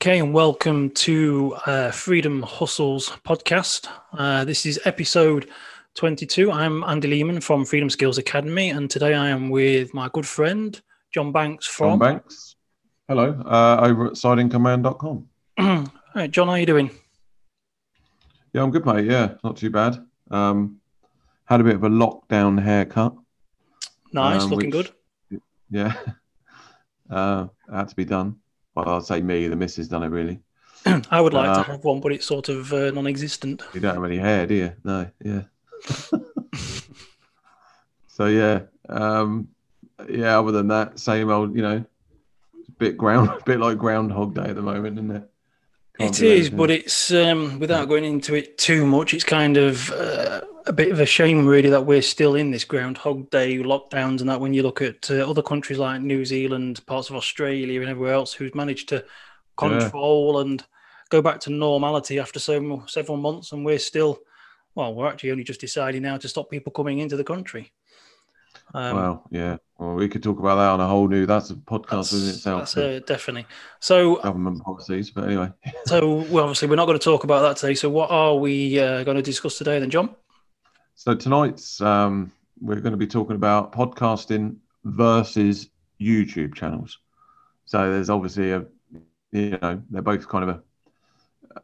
Okay, and welcome to uh, Freedom Hustles podcast. Uh, this is episode 22. I'm Andy Lehman from Freedom Skills Academy, and today I am with my good friend John Banks from. John Banks. Hello, uh, over at sideincomeman.com. All right, John, how are you doing? Yeah, I'm good, mate. Yeah, not too bad. Um, had a bit of a lockdown haircut. Nice, Um, looking which- good. Yeah, uh, had to be done. Well, I'd say me, the missus done it really. I would like uh, to have one, but it's sort of uh, non-existent. You don't have any hair, do you? No, yeah. so yeah, um, yeah. Other than that, same old. You know, bit ground, a bit like Groundhog Day at the moment, isn't it? It is, but it's um, without going into it too much. It's kind of uh, a bit of a shame, really, that we're still in this Groundhog Day lockdowns, and that when you look at uh, other countries like New Zealand, parts of Australia, and everywhere else, who's managed to control and go back to normality after so several months, and we're still, well, we're actually only just deciding now to stop people coming into the country. Um, Well, yeah. Well, we could talk about that on a whole new. That's a podcast within that's, itself. that's, uh, definitely so. government policies, but anyway. So, well, obviously, we're not going to talk about that today. So, what are we uh, going to discuss today, then, John? So tonight's um, we're going to be talking about podcasting versus YouTube channels. So there's obviously a, you know, they're both kind of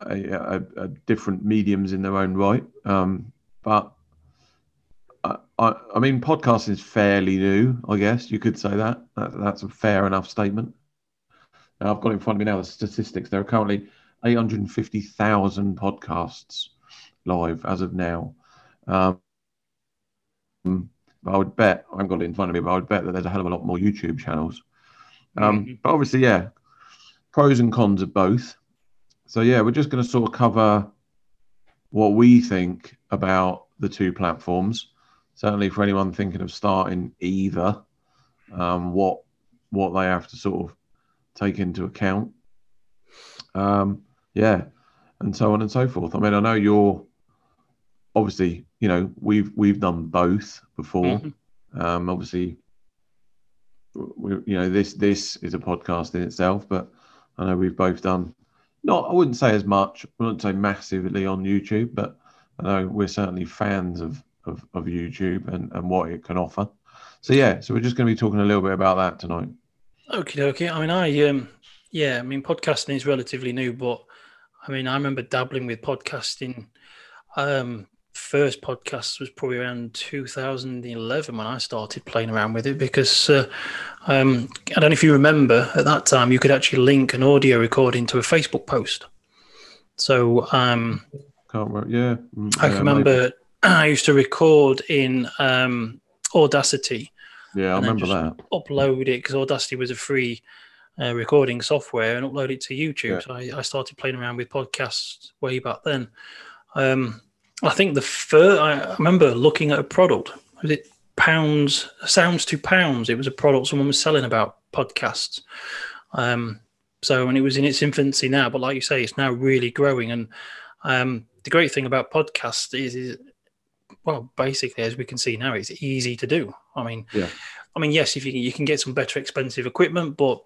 a, a, a, a different mediums in their own right. Um, but I, I, I mean, podcasting is fairly new. I guess you could say that. that that's a fair enough statement. Now, I've got in front of me now the statistics. There are currently 850,000 podcasts live as of now. Um, I would bet, I haven't got it in front of me, but I would bet that there's a hell of a lot more YouTube channels. Um, Mhm. But obviously, yeah, pros and cons of both. So, yeah, we're just going to sort of cover what we think about the two platforms. Certainly, for anyone thinking of starting either, um, what what they have to sort of take into account. Um, yeah, and so on and so forth. I mean, I know you're obviously, you know, we've we've done both before. Mhm. Um, obviously, we, you know, this this is a podcast in itself, but I know we've both done not. I wouldn't say as much. I wouldn't say massively on YouTube, but I know we're certainly fans of of, of YouTube and and what it can offer. So yeah, so we're just going to be talking a little bit about that tonight. Okay, okay. I mean, I um, yeah. I mean, podcasting is relatively new, but I mean, I remember dabbling with podcasting. Um, first podcast was probably around 2011 when I started playing around with it because uh, um, I don't know if you remember at that time you could actually link an audio recording to a Facebook post. So um, Can't work. Yeah, mm, I yeah, can maybe. I used to record in um, Audacity Yeah, I remember that. upload it because Audacity was a free uh, recording software and upload it to YouTube. Yeah. So I, I started playing around with podcasts way back then. Um, I think the first, I remember looking at a product. Was it pounds? Sounds to pounds. It was a product someone was selling about podcasts. Um, so and it was in its infancy now, but like you say, it's now really growing. And um, the great thing about podcasts is, is, well, basically, as we can see now, it's easy to do. I mean, Yeah. I mean, yes, if you you can get some better expensive equipment, but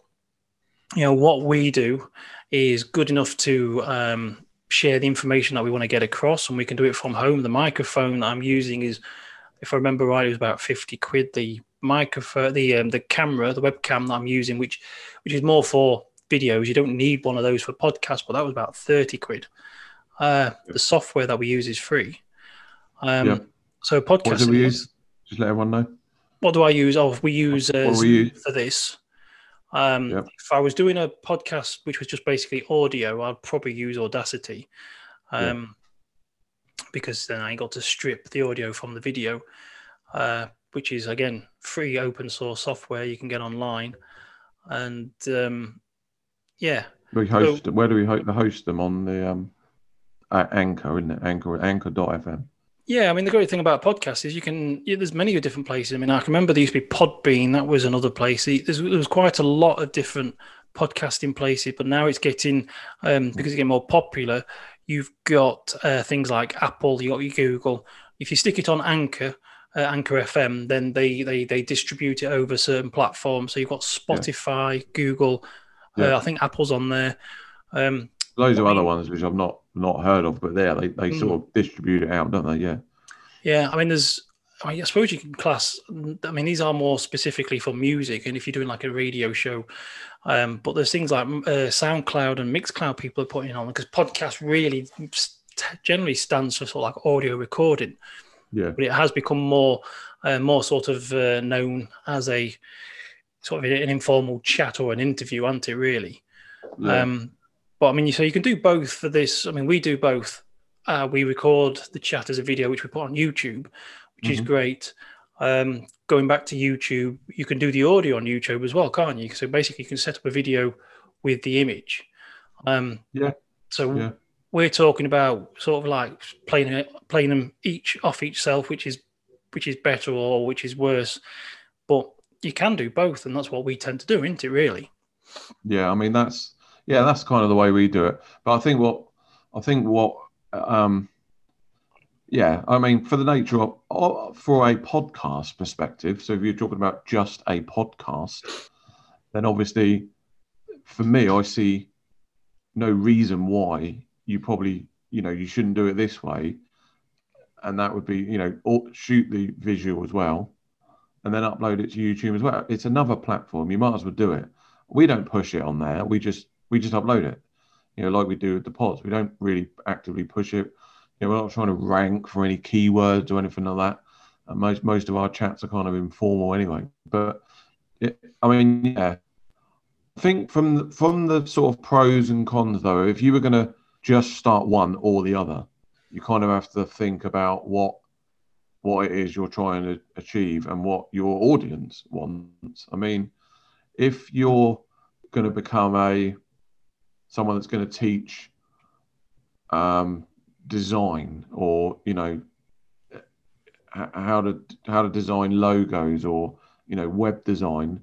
you know what we do is good enough to um, share the information that we want to get across, and we can do it from home. The microphone that I'm using is, if I remember right, it was about fifty quid. The microphone, the um, the camera, the webcam that I'm using, which which is more for videos. You don't need one of those for podcasts, but that was about thirty quid. Uh, the software that we use is free. Um, Yeah. So What do we use? Just let everyone know. what do I use? Oh, we use uh, What do Zoom we use? for this. Um, Yep. If I was doing a podcast which was just basically audio, I'd probably use Audacity, um, because then I got to strip the audio from the video, uh, which is again free open source software you can get online, and um, yeah, We host. where do we ho- host them on the um, uh, Anchor? Isn't it Anchor? Anchor.fm. Yeah, I mean the great thing about podcasts is you can. Yeah, there's many different places. I mean, I can remember there used to be Podbean. That was another place. There's, there was quite a lot of different podcasting places, but now it's getting um, because it's getting more popular. You've got uh, things like Apple. You got your Google. If you stick it on Anchor, uh, Anchor FM, then they, they they distribute it over certain platforms. So you've got Spotify, Google. Yeah. Uh, I think Apple's on there. Um, Loads of other ones which I've not not heard of, but there they, they sort of distribute it out, don't they? Yeah. Yeah, I mean, there's. I, mean, I suppose you can class. I mean, these are more specifically for music, and if you're doing like a radio show, um, but there's things like uh, SoundCloud and Mixcloud people are putting on because podcast really generally stands for sort of like audio recording. Yeah. But it has become more, uh, more sort of uh, known as a sort of an informal chat or an interview, aren't it? Really. Yeah. Um, but I mean, so you can do both for this. I mean, we do both. Uh, we record the chat as a video, which we put on YouTube, which is Mhm. great. Um, going back to YouTube, you can do the audio on YouTube as well, can't you? So basically, you can set up a video with the image. Um, Yeah. So Yeah. we're talking about sort of like playing playing them each off each self, which is which is better or which is worse. But you can do both, and that's what we tend to do, isn't it? Really? Yeah, I mean that's yeah, that's kind of the way we do it. But I think what I think what um yeah, I mean for the nature of for a podcast perspective, so if you're talking about just a podcast, then obviously for me I see no reason why you probably you know you shouldn't do it this way. And that would be you know shoot the visual as well and then upload it to youtube as well. It's another platform. You might as well do it. We don't push it on there. We just we just upload it. You know like we do with the pods we don't really actively push it. You know we're not trying to rank for any keywords or anything like that. And most most of our chats are kind of informal anyway. But it, i mean yeah. I think from the, from the sort of pros and cons though, if you were going to just start one or the other, you kind of have to think about what what it is you're trying to achieve and what your audience wants. I mean, if you're going to become a someone that's going to teach um, design or you know how to how to design logos or you know web design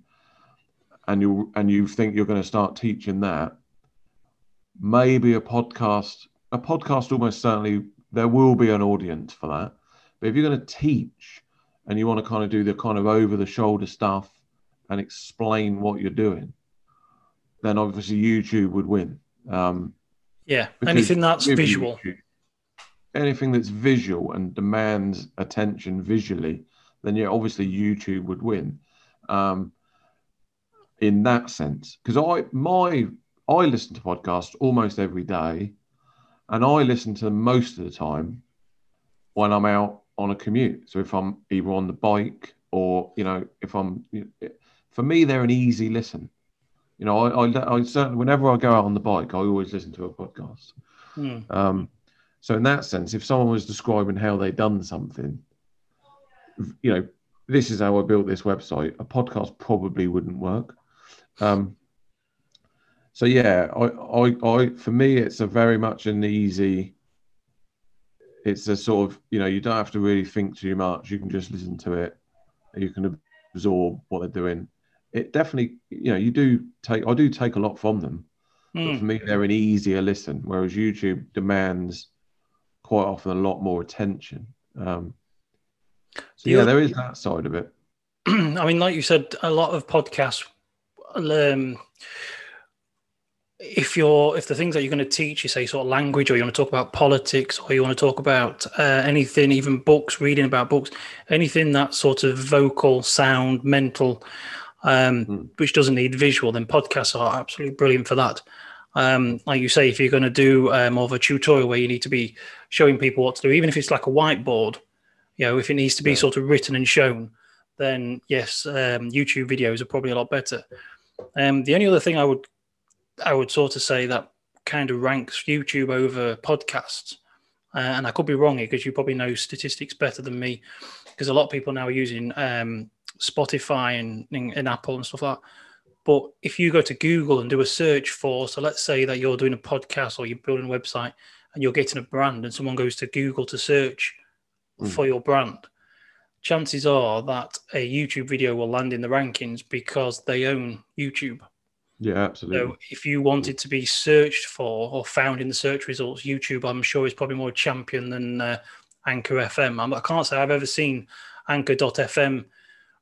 and you and you think you're going to start teaching that maybe a podcast a podcast almost certainly there will be an audience for that. But if you're going to teach and you want to kind of do the kind of over the shoulder stuff and explain what you're doing then obviously youtube would win um, Yeah. Anything that's visual. YouTube, anything that's visual and demands attention visually, then yeah, obviously YouTube would win. Um, in that sense, because I my I listen to podcasts almost every day, and I listen to them most of the time when I'm out on a commute. So if I'm either on the bike or you know if I'm, for me they're an easy listen. You know, I, I, I certainly whenever I go out on the bike, I always listen to a podcast. Hmm. Um, so in that sense, if someone was describing how they'd done something, you know, this is how I built this website. A podcast probably wouldn't work. Um, so yeah, I, I, I, for me, it's a very much an easy. It's a sort of you know you don't have to really think too much. You can just listen to it. You can absorb what they're doing. It definitely, you know, you do take. I do take a lot from them. But Hmm. for me, they're an easier listen, whereas YouTube demands quite often a lot more attention. Um, so yeah, there is that side of it. I mean, like you said, a lot of podcasts. Um, if you're if the things that you're going to teach, you say sort of language, or you want to talk about politics, or you want to talk about uh, anything, even books, reading about books, anything that sort of vocal, sound, mental, um, Mm. which doesn't need visual, then podcasts are absolutely brilliant for that. Um, like you say, if you're going to do uh, more of a tutorial where you need to be showing people what to do, even if it's like a whiteboard, you know, if it needs to be Yeah. sort of written and shown, then yes, um, YouTube videos are probably a lot better. Um, the only other thing I would I would sort of say that kind of ranks YouTube over podcasts, uh, and I could be wrong here because you probably know statistics better than me, because a lot of people now are using um, Spotify and, and, and Apple and stuff like that. But if you go to Google and do a search for, so let's say that you're doing a podcast or you're building a website and you're getting a brand, and someone goes to Google to search Mm. for your brand, chances are that a YouTube video will land in the rankings because they own YouTube. Yeah, absolutely. So if you wanted to be searched for or found in the search results, YouTube, I'm sure is probably more champion than uh, Anchor FM. I'm, I can't say I've ever seen Anchor.fm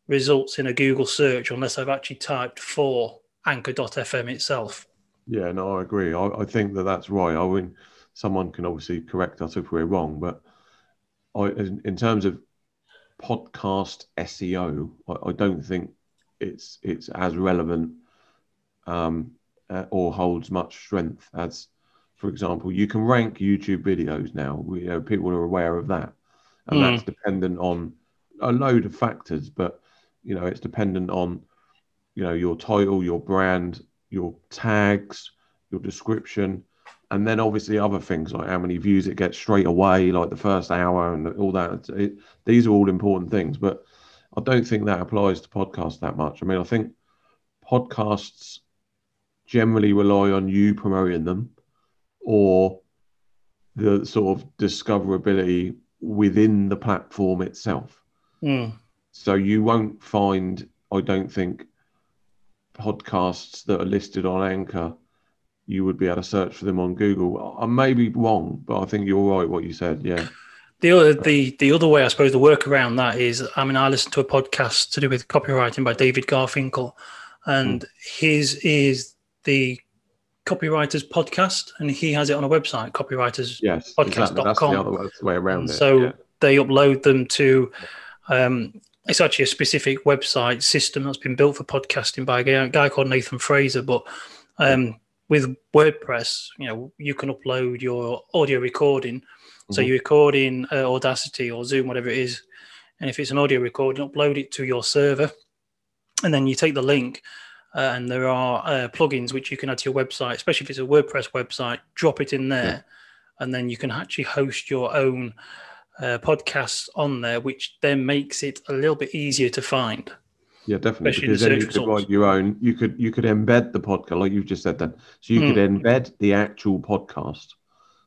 results in a Google search unless I've actually typed for Anchor.fm itself. Yeah, no, I agree. I, I think that that's right. I mean, someone can obviously correct us if we're wrong, but I, in, in terms of podcast SEO, I, I, don't think it's it's as relevant um, uh, or holds much strength as, for example, you can rank YouTube videos now. We, you know, people are aware of that, and mm. that's dependent on a load of factors. But you know, it's dependent on you know your title, your brand, your tags, your description, and then obviously other things like how many views it gets straight away, like the first hour and all that. It, these are all important things, but I don't think that applies to podcasts that much. I mean, I think podcasts generally rely on you promoting them or the sort of discoverability within the platform itself. Mm. So you won't find, I don't think, podcasts that are listed on Anchor, you would be able to search for them on Google. I may be wrong, but I think you're right what you said. Yeah. The other, the, the other way, I suppose, the work around that is, I mean, I listened to a podcast to do with copywriting by David Garfinkel, and mm. his is the copywriters podcast, and he has it on a website, copywriterspodcast.com. yes, podcast.com. That's the other way around it. So yeah. they upload them to um, it's actually a specific website system that's been built for podcasting by a guy called Nathan Fraser. But um, with WordPress, you know, you can upload your audio recording. Mm-hmm. So you record in uh, Audacity or Zoom, whatever it is, and if it's an audio recording, upload it to your server, and then you take the link. Uh, and there are uh, plugins which you can add to your website, especially if it's a WordPress website. Drop it in there, yeah. and then you can actually host your own uh, podcasts on there, which then makes it a little bit easier to find. Yeah, definitely. because the then you could write your own. You could you could embed the podcast, like you've just said. Then, so you mm. could hmm. embed the actual podcast.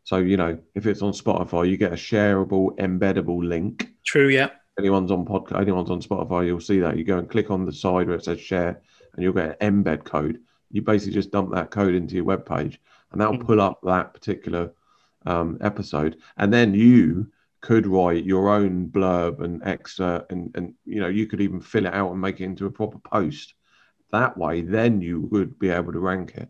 So you know, if it's on Spotify, you get a shareable, embeddable link. True. Yeah. Anyone's on podcast, anyone's on Spotify, you'll see that. You go and click on the side where it says share, and you'll get an embed code. You basically just dump that code into your web page, and that'll mm. pull up that particular um, episode, and then you could write your own blurb and excerpt and, and you know you could even fill it out and make it into a proper post that way then you would be able to rank it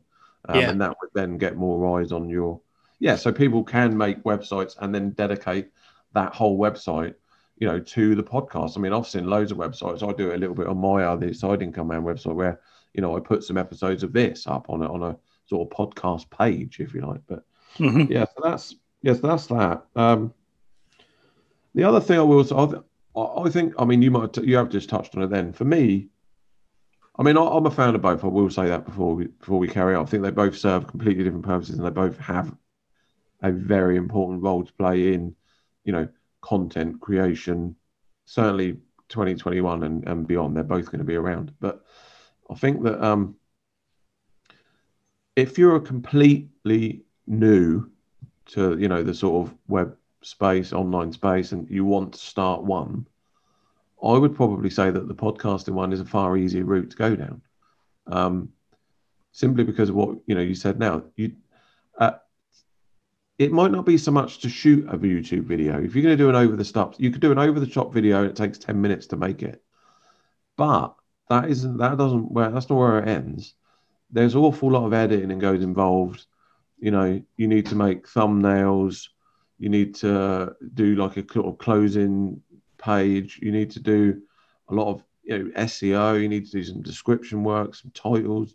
um, yeah. and that would then get more eyes on your yeah so people can make websites and then dedicate that whole website you know to the podcast i mean i've seen loads of websites i do it a little bit on my other side income man website where you know i put some episodes of this up on a, on a sort of podcast page if you like but mm-hmm. yeah so that's yes yeah, so that's that um the other thing I will say, I think, I mean, you might you have just touched on it. Then for me, I mean, I'm a fan of both. I will say that before we before we carry on. I think they both serve completely different purposes, and they both have a very important role to play in, you know, content creation. Certainly, 2021 and, and beyond, they're both going to be around. But I think that um, if you're a completely new to, you know, the sort of web space, online space, and you want to start one, I would probably say that the podcasting one is a far easier route to go down. Um, simply because of what you know you said now. You, uh, it might not be so much to shoot a YouTube video. If you're going to do an over the top, you could do an over the top video, and it takes ten minutes to make it. But that isn't that doesn't where that's not where it ends. There's an awful lot of editing and goes involved. You know, you need to make thumbnails you need to do like a sort of closing page. You need to do a lot of you know, SEO. You need to do some description work, some titles,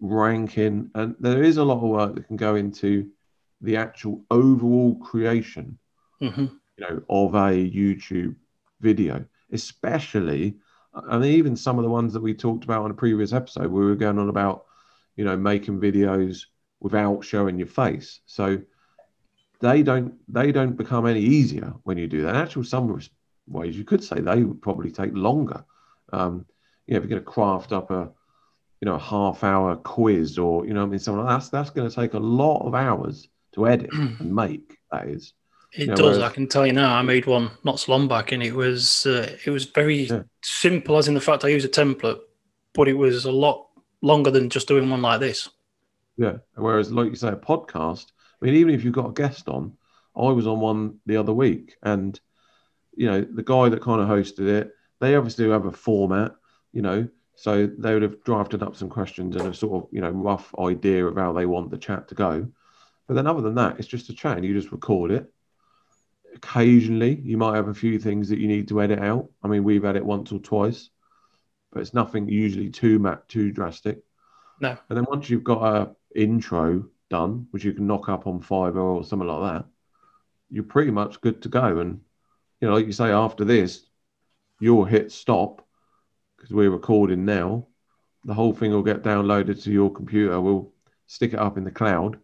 ranking, and there is a lot of work that can go into the actual overall creation, mm-hmm. you know, of a YouTube video, especially. I mean, even some of the ones that we talked about on a previous episode, we were going on about, you know, making videos without showing your face. So they don't they don't become any easier when you do that. In actual, some ways you could say they would probably take longer. Um, you know, if you're going to craft up a you know a half hour quiz or you know I mean something like that's that's going to take a lot of hours to edit and make. That is. It you know, does. Whereas, I can tell you now. I made one not so long back, and it was uh, it was very yeah. simple, as in the fact I used a template, but it was a lot longer than just doing one like this. Yeah. Whereas, like you say, a podcast, I mean, even if you've got a guest on, I was on one the other week, and you know the guy that kind of hosted it, they obviously have a format. You know, So they would have drafted up some questions and a sort of you know rough idea of how they want the chat to go. But then other than that, it's just a chat and you just record it. Occasionally, you might have a few things that you need to edit out. I mean, we've had it once or twice, but it's nothing usually too map too drastic. No. And then once you've got a intro done, which you can knock up on Fiverr or something like that, you're pretty much good to go. And you know, like you say, after this, you'll hit stop because we're recording now. The whole thing will get downloaded to your computer. We'll stick it up in the cloud,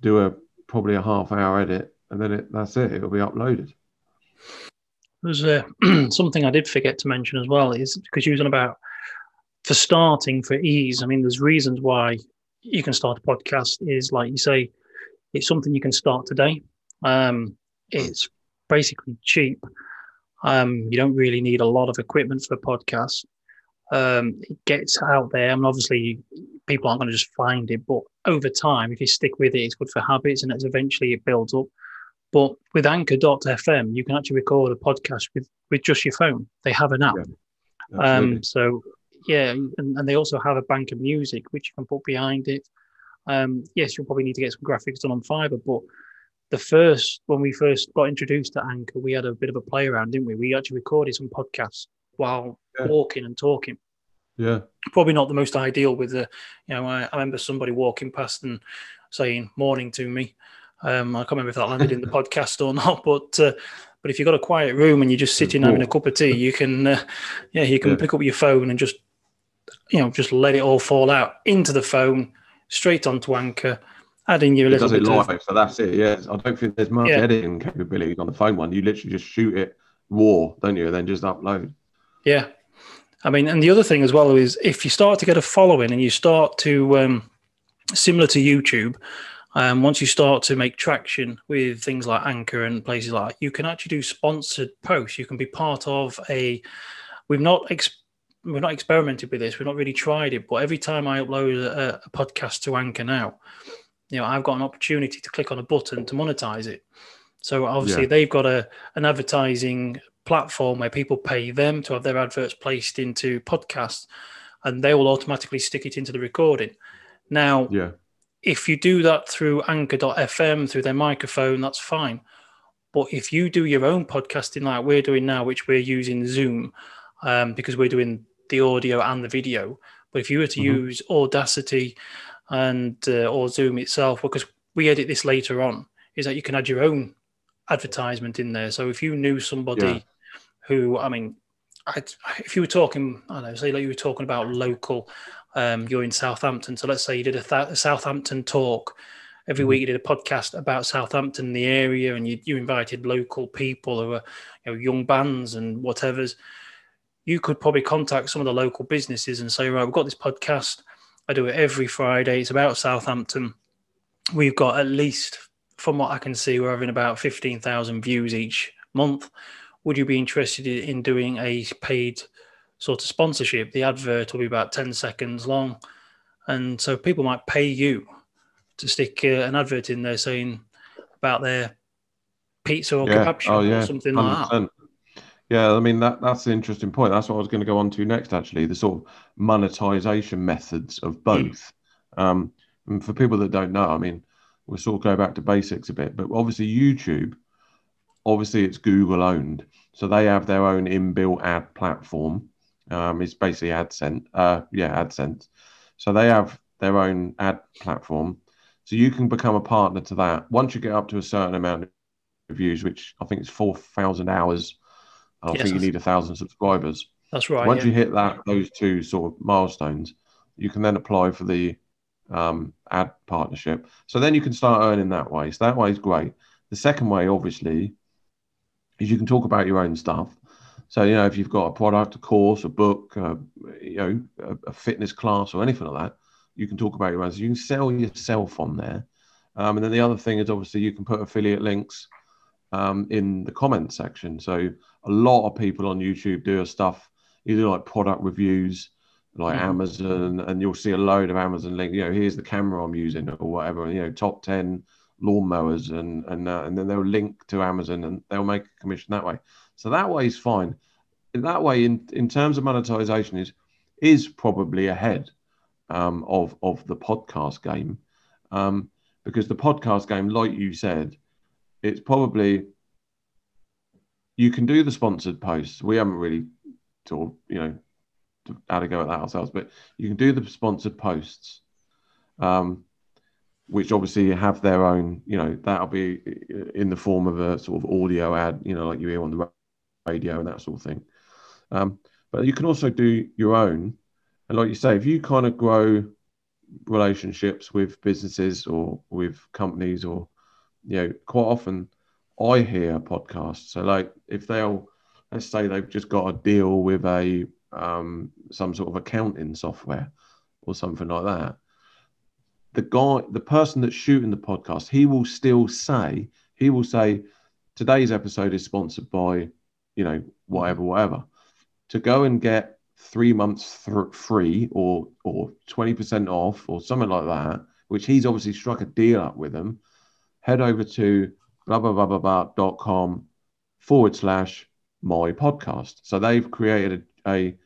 do a probably a half hour edit, and then it, that's it. It'll be uploaded. There's uh, something I did forget to mention as well is because you was on about for starting for ease. I mean, there's reasons why you can start a podcast. Is like you say, it's something you can start today. Um, it's basically cheap. Um, you don't really need a lot of equipment for a podcast. Um, it gets out there. I mean, obviously, people aren't going to just find it, but over time, if you stick with it, it's good for habits, and it's eventually it builds up. But with Anchor.fm, you can actually record a podcast with with just your phone. They have an app. Yeah, um, so yeah, and, and, they also have a bank of music which you can put behind it. Um, yes, you'll probably need to get some graphics done on Fiverr, but the first when we first got introduced to Anchor, we had a bit of a play around, didn't we? We actually recorded some podcasts while yeah. walking and talking. Yeah. Probably not the most ideal with the, you know, I, I remember somebody walking past and saying morning to me. Um, I can't remember if that landed in the podcast or not, but uh, but if you've got a quiet room and you're just sitting having a cup of tea, you can, uh, yeah, you can yeah. pick up your phone and just, you know, just let it all fall out into the phone, straight onto Anchor, adding you a little it does it live, of... so that's it. Yeah, I don't think there's much yeah. editing capability on the phone one. You literally just shoot it raw, don't you, and then just upload. Yeah, I mean, and the other thing as well is if you start to get a following and you start to um, similar to YouTube. Um, once you start to make traction with things like Anchor and places like you can actually do sponsored posts. You can be part of a. We've not ex- we've not experimented with this. We've not really tried it. But every time I upload a, a podcast to Anchor now, you know, I've got an opportunity to click on a button to monetize it. So obviously yeah. they've got a an advertising platform where people pay them to have their adverts placed into podcasts and they will automatically stick it into the recording. Now, yeah. if you do that through anchor.fm through their microphone, that's fine. But if you do your own podcasting like we're doing now, which we're using Zoom um, because we're doing the audio and the video, but if you were to mm-hmm. use Audacity and uh, or Zoom itself, because we edit this later on, is that you can add your own advertisement in there. So if you knew somebody yeah. who, I mean, I'd, if you were talking, I don't know, say like you were talking about local, um, you're in Southampton. So let's say you did a, th- a Southampton talk every mm-hmm. week. You did a podcast about Southampton, the area, and you, you invited local people who are you know, young bands and whatever's. You could probably contact some of the local businesses and say, right, we've got this podcast I do it every Friday. It's about Southampton. We've got at least, from what I can see, we're having about 15,000 views each month. Would you be interested in doing a paid sort of sponsorship? The advert will be about 10 seconds long. And so people might pay you to stick uh, an advert in there saying about their pizza or yeah. kebab shop oh, yeah. or something 100%. like that. Yeah, I mean that that's an interesting point. That's what I was going to go on to next. Actually, the sort of monetization methods of hmm. both. Mm. Um, and for people that don't know, I mean, we'll sort of go back to basics a bit. But obviously, YouTube, obviously, it's Google owned, so they have their own inbuilt ad platform. Um, it's basically AdSense. Uh, yeah, AdSense. So they have their own ad platform. So you can become a partner to that. Once you get up to a certain amount of views, which I think is four thousand hours I yes, think you need a thousand subscribers. That's right. Once yeah. you hit that, those two sort of milestones, you can then apply for the um, ad partnership. So then you can start earning that way. So that way is great. The second way, obviously, is you can talk about your own stuff. So you know, if you've got a product, a course, a book, uh, you know, a, a, fitness class or anything like that, you can talk about your own. So you can sell yourself on there. Um, and then the other thing is obviously you can put affiliate links um, in the comment section. So a lot of people on YouTube do stuff, either like product reviews, like mm-hmm. Amazon, and you'll see a load of Amazon link. You know, here's the camera I'm using or whatever. You know, top ten lawnmowers, and and uh, and then they'll link to Amazon and they'll make a commission that way. So that way is fine. In that way, in in terms of monetization, is is probably ahead um, of of the podcast game um, because the podcast game, like you said, it's probably you can do the sponsored posts. We haven't really of you know had a go at that ourselves, but you can do the sponsored posts, um, which obviously have their own. You know that'll be in the form of a sort of audio ad. You know, like you hear on the radio and that sort of thing. Um, but you can also do your own. And like you say, if you kind of grow relationships with businesses or with companies, or you know, quite often I hear podcasts. So like if they'll let's say they've just got a deal with a um, some sort of accounting software or something like that. The guy, the person that's shooting the podcast, he will still say, he will say, today's episode is sponsored by, you know, whatever, whatever. To go and get three months th- free or or twenty percent off or something like that, which he's obviously struck a deal up with them. Head over to blah blah blah blah blah dot com forward slash my podcast. So they've created a, a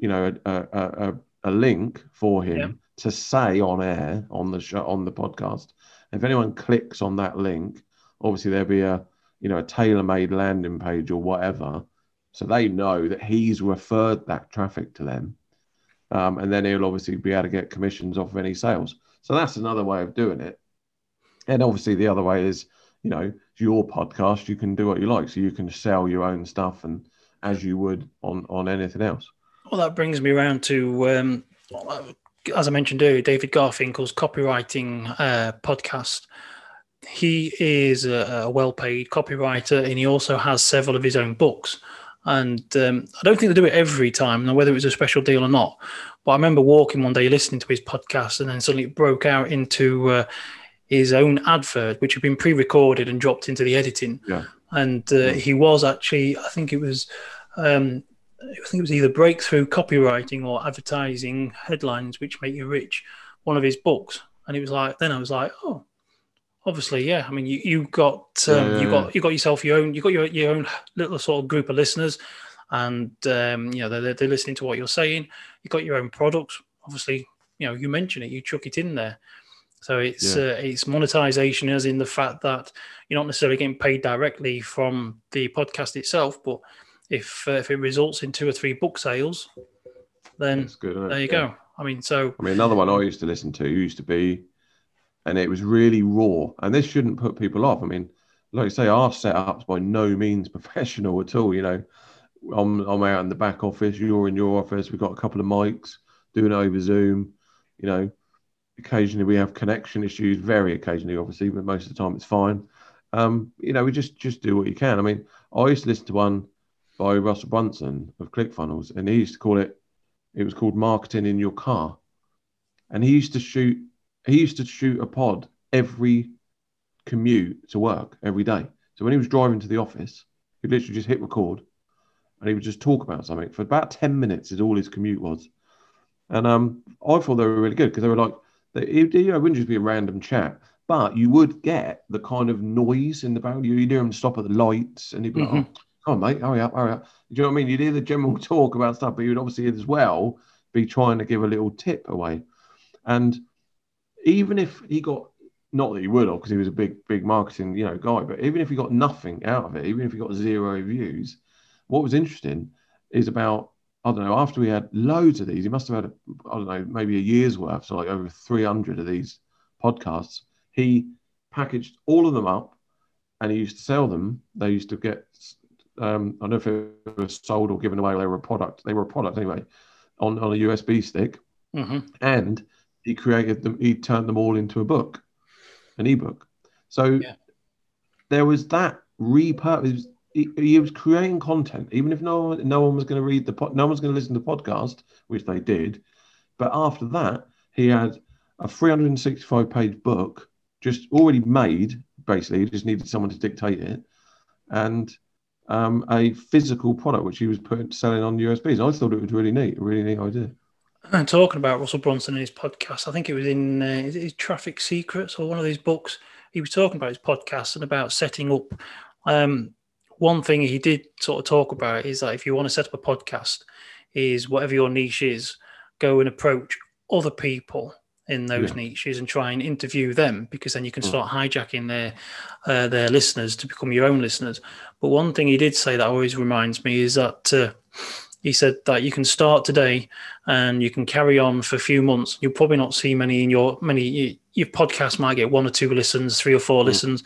you know a, a, a, link for him yeah. to say on air on the show on the podcast. If anyone clicks on that link, obviously there'll be a you know a tailor-made landing page or whatever, so they know that he's referred that traffic to them, um, and then he'll obviously be able to get commissions off of any sales. So that's another way of doing it. And obviously the other way is you know your podcast. You can do what you like, so you can sell your own stuff and as you would on on anything else. Well, that brings me around to, um, as I mentioned earlier, David Garfinkel's copywriting uh, podcast. He is a, a well paid copywriter and he also has several of his own books. And um, I don't think they do it every time, now whether it was a special deal or not. But I remember walking one day listening to his podcast and then suddenly it broke out into uh, his own advert, which had been pre recorded and dropped into the editing. Yeah. And uh, he was actually, I think it was um, I think it was either breakthrough copywriting or advertising headlines which make you rich. One of his books, and it was like then I was like, oh, obviously, yeah. I mean, you you got um, yeah, yeah, you got you got yourself your own you got your your own little sort of group of listeners, and um, you know they're they're listening to what you're saying. You got your own products. Obviously, you know you mention it, you chuck it in there. So it's yeah. uh, it's monetization as in the fact that you're not necessarily getting paid directly from the podcast itself, but if uh, if it results in two or three book sales, then good, there you yeah. go. I mean, so I mean, another one I used to listen to used to be, and it was really raw. And this shouldn't put people off. I mean, like you say, our setup's by no means professional at all. You know, I'm I'm out in the back office. You're in your office. We've got a couple of mics doing it over Zoom. You know, occasionally we have connection issues. Very occasionally, obviously, but most of the time it's fine. Um, you know, we just just do what you can. I mean, I used to listen to one by Russell Brunson of ClickFunnels, and he used to call it. It was called marketing in your car, and he used to shoot. He used to shoot a pod every commute to work every day. So when he was driving to the office, he'd literally just hit record, and he would just talk about something for about ten minutes. Is all his commute was, and um, I thought they were really good because they were like, they, you know, it wouldn't just be a random chat, but you would get the kind of noise in the background. You would hear him stop at the lights, and he'd be mm-hmm. like, oh, come on, mate, hurry up, hurry up. Do you know what I mean? You'd hear the general talk about stuff, but you'd obviously as well be trying to give a little tip away. And even if he got, not that he would have, because he was a big, big marketing, you know, guy, but even if he got nothing out of it, even if he got zero views, what was interesting is about, I don't know, after we had loads of these, he must have had, I don't know, maybe a year's worth, so like over 300 of these podcasts. He packaged all of them up and he used to sell them. They used to get um, I don't know if it was sold or given away. They were a product. They were a product anyway, on on a USB stick, mm-hmm. and he created them. He turned them all into a book, an ebook. So yeah. there was that repurpose. He, he, was creating content, even if no one, no one was going to read the no one was going to listen to the podcast, which they did. But after that, he had a 365 page book just already made. Basically, he just needed someone to dictate it, and um, a physical product which he was putting selling on USBs. I thought it was really neat, a really neat idea. And talking about Russell Brunson and his podcast, I think it was in uh, his Traffic Secrets or one of these books. He was talking about his podcast and about setting up. Um, one thing he did sort of talk about is that if you want to set up a podcast, is whatever your niche is, go and approach other people in those Yeah. niches and try and interview them because then you can Mm. start hijacking their uh, their listeners to become your own listeners. But one thing he did say that always reminds me is that uh, he said that you can start today and you can carry on for a few months. You'll probably not see many in your many your podcast might get one or two listens, three or four Mm. listens.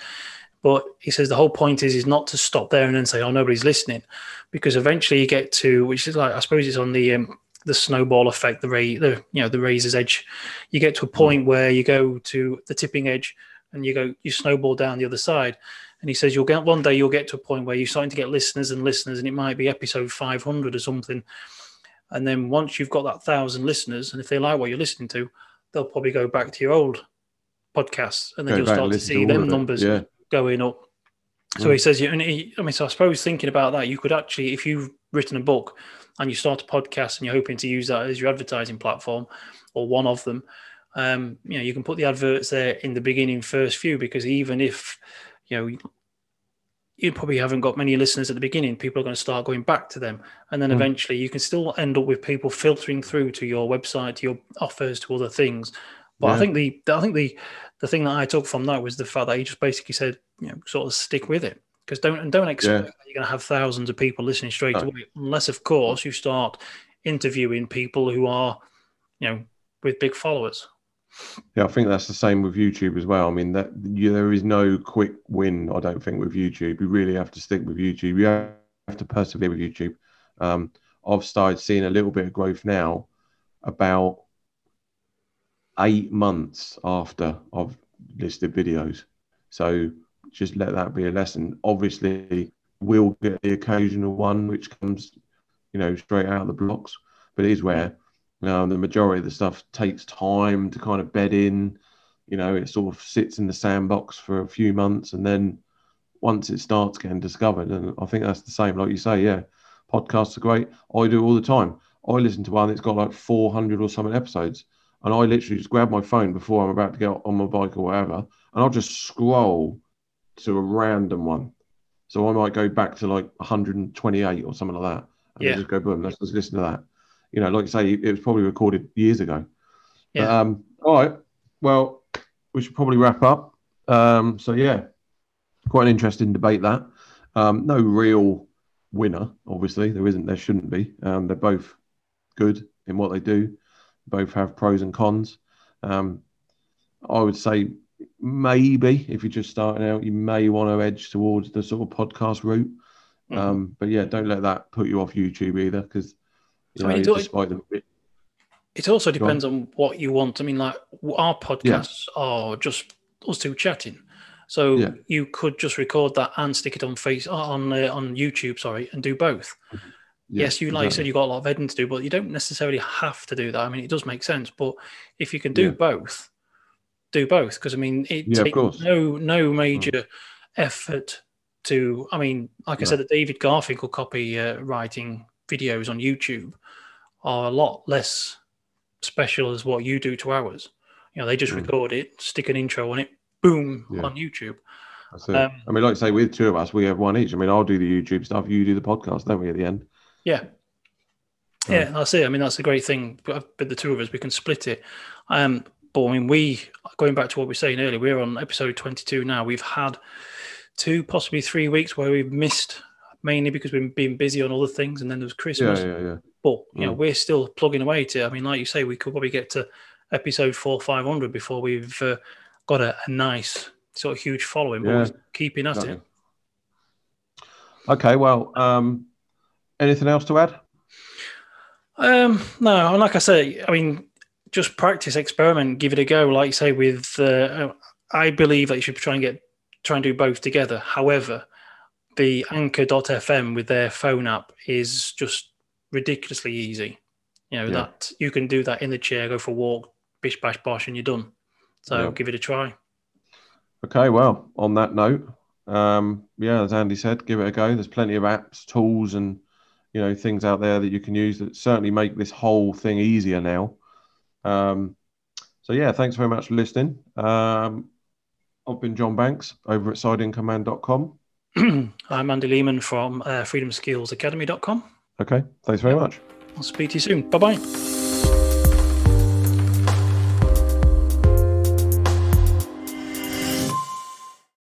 But he says the whole point is is not to stop there and then say, "Oh, nobody's listening," because eventually you get to, which is like I suppose it's on the um, the snowball effect, the ray, the you know the razor's edge. You get to a point where you go to the tipping edge and you go you snowball down the other side. And he says you'll get one day you'll get to a point where you're starting to get listeners and listeners, and it might be episode 500 or something. And then once you've got that thousand listeners, and if they like what you're listening to, they'll probably go back to your old podcasts, and then Go you'll start to see them numbers Yeah. Going up. So Mm. he says, you and he, I mean, so I suppose thinking about that, you could actually, if you've written a book and you start a podcast and you're hoping to use that as your advertising platform or one of them, um, you know, you can put the adverts there in the beginning, first few, because even if, you know, you probably haven't got many listeners at the beginning, people are going to start going back to them. And then Mm. eventually you can still end up with people filtering through to your website, to your offers, to other things. But I think the I think the the thing that I took from that was the fact that he just basically said, you know, sort of stick with it because don't and don't expect that you're going to have thousands of people listening straight No. away, unless of course you start interviewing people who are, you know, with big followers. Yeah, I think that's the same with YouTube as well. I mean, that you, there is no quick win. I don't think with YouTube. You really have to stick with YouTube. You have to persevere with YouTube. Um, I've started seeing a little bit of growth now, about eight months after I've listed videos. So just let that be a lesson. Obviously, we'll get the occasional one which comes, you know, straight out of the blocks, but it is where the majority of the stuff takes time to kind of bed in. You know, it sort of sits in the sandbox for a few months, and then once it starts getting discovered, and I think that's the same. Like you say, yeah, podcasts are great. I do all the time. I listen to one that's got like 400 or something episodes, and I literally just grab my phone before I'm about to get on my bike or whatever, and I'll just scroll to a random one. So I might go back to like 128 or something like that, and Yeah. just go boom. Let's just listen to that. You know, like you say, it was probably recorded years ago. But, um, all right. Well, we should probably wrap up. Um, so yeah, quite an interesting debate that. Um, no real winner, obviously. There isn't. There shouldn't be. Um, they're both good in what they do. Both have pros and cons. Um, I would say maybe if you're just starting out, you may want to edge towards the sort of podcast route. Mhm. Um, but yeah, don't let that put you off YouTube either, because you I mean, it despite the It also Go on. depends on what you want. I mean, like our podcasts are just us two chatting, so Yeah. you could just record that and stick it on face on uh, on YouTube, sorry, and do both. Yeah, yes, you like you said, exactly. you got a lot of editing to do, but you don't necessarily have to do that. I mean, it does make sense, but if you can do Yeah. both, do both because I mean, it Yeah, takes. Mm. no no major effort to. I mean, like I said, the David Garfinkel copy uh, writing videos on YouTube are a lot less special as what you do to ours. You know, they just Mm. record it, stick an intro on it, boom, on YouTube. Um, I mean, like I say, with two of us, we have one each. I mean, I'll do the YouTube stuff, you do the podcast, don't we? At the end, Yeah. Yeah, that's it. I mean, that's a great thing. But the two of us, we can split it. Um, but I mean, we going back to what we were saying earlier, we're on episode twenty-two now. We've had two, possibly three weeks where we've missed, mainly because we've been busy on other things, and then there was Christmas. yeah, yeah. But you know, Mm. we're still plugging away to. I mean, like you say, we could probably get to episode four, five hundred before we've uh, got a, a nice sort of huge following. But Yeah, we're keeping at exactly. it. Okay, well, um, anything else to add? Um, no, and like I say, I mean, just practice, experiment, give it a go. Like you say, with uh, I believe that you should try and get try and do both together. However, the Anchor.fm with their phone app is just ridiculously easy. You know Yeah. that you can do that in the chair, go for a walk, bish bash bosh, and you're done. So Yeah. give it a try. Okay, well, on that note, um, yeah, as Andy said, give it a go. There's plenty of apps, tools, and you know things out there that you can use that certainly make this whole thing easier now. Um, so yeah, thanks very much for listening. Um, I've been John Banks over at sideincomeman.com. I'm Andy Lehman from uh, freedomskillsacademy.com. Okay, thanks very much. I'll speak to you soon. Bye bye.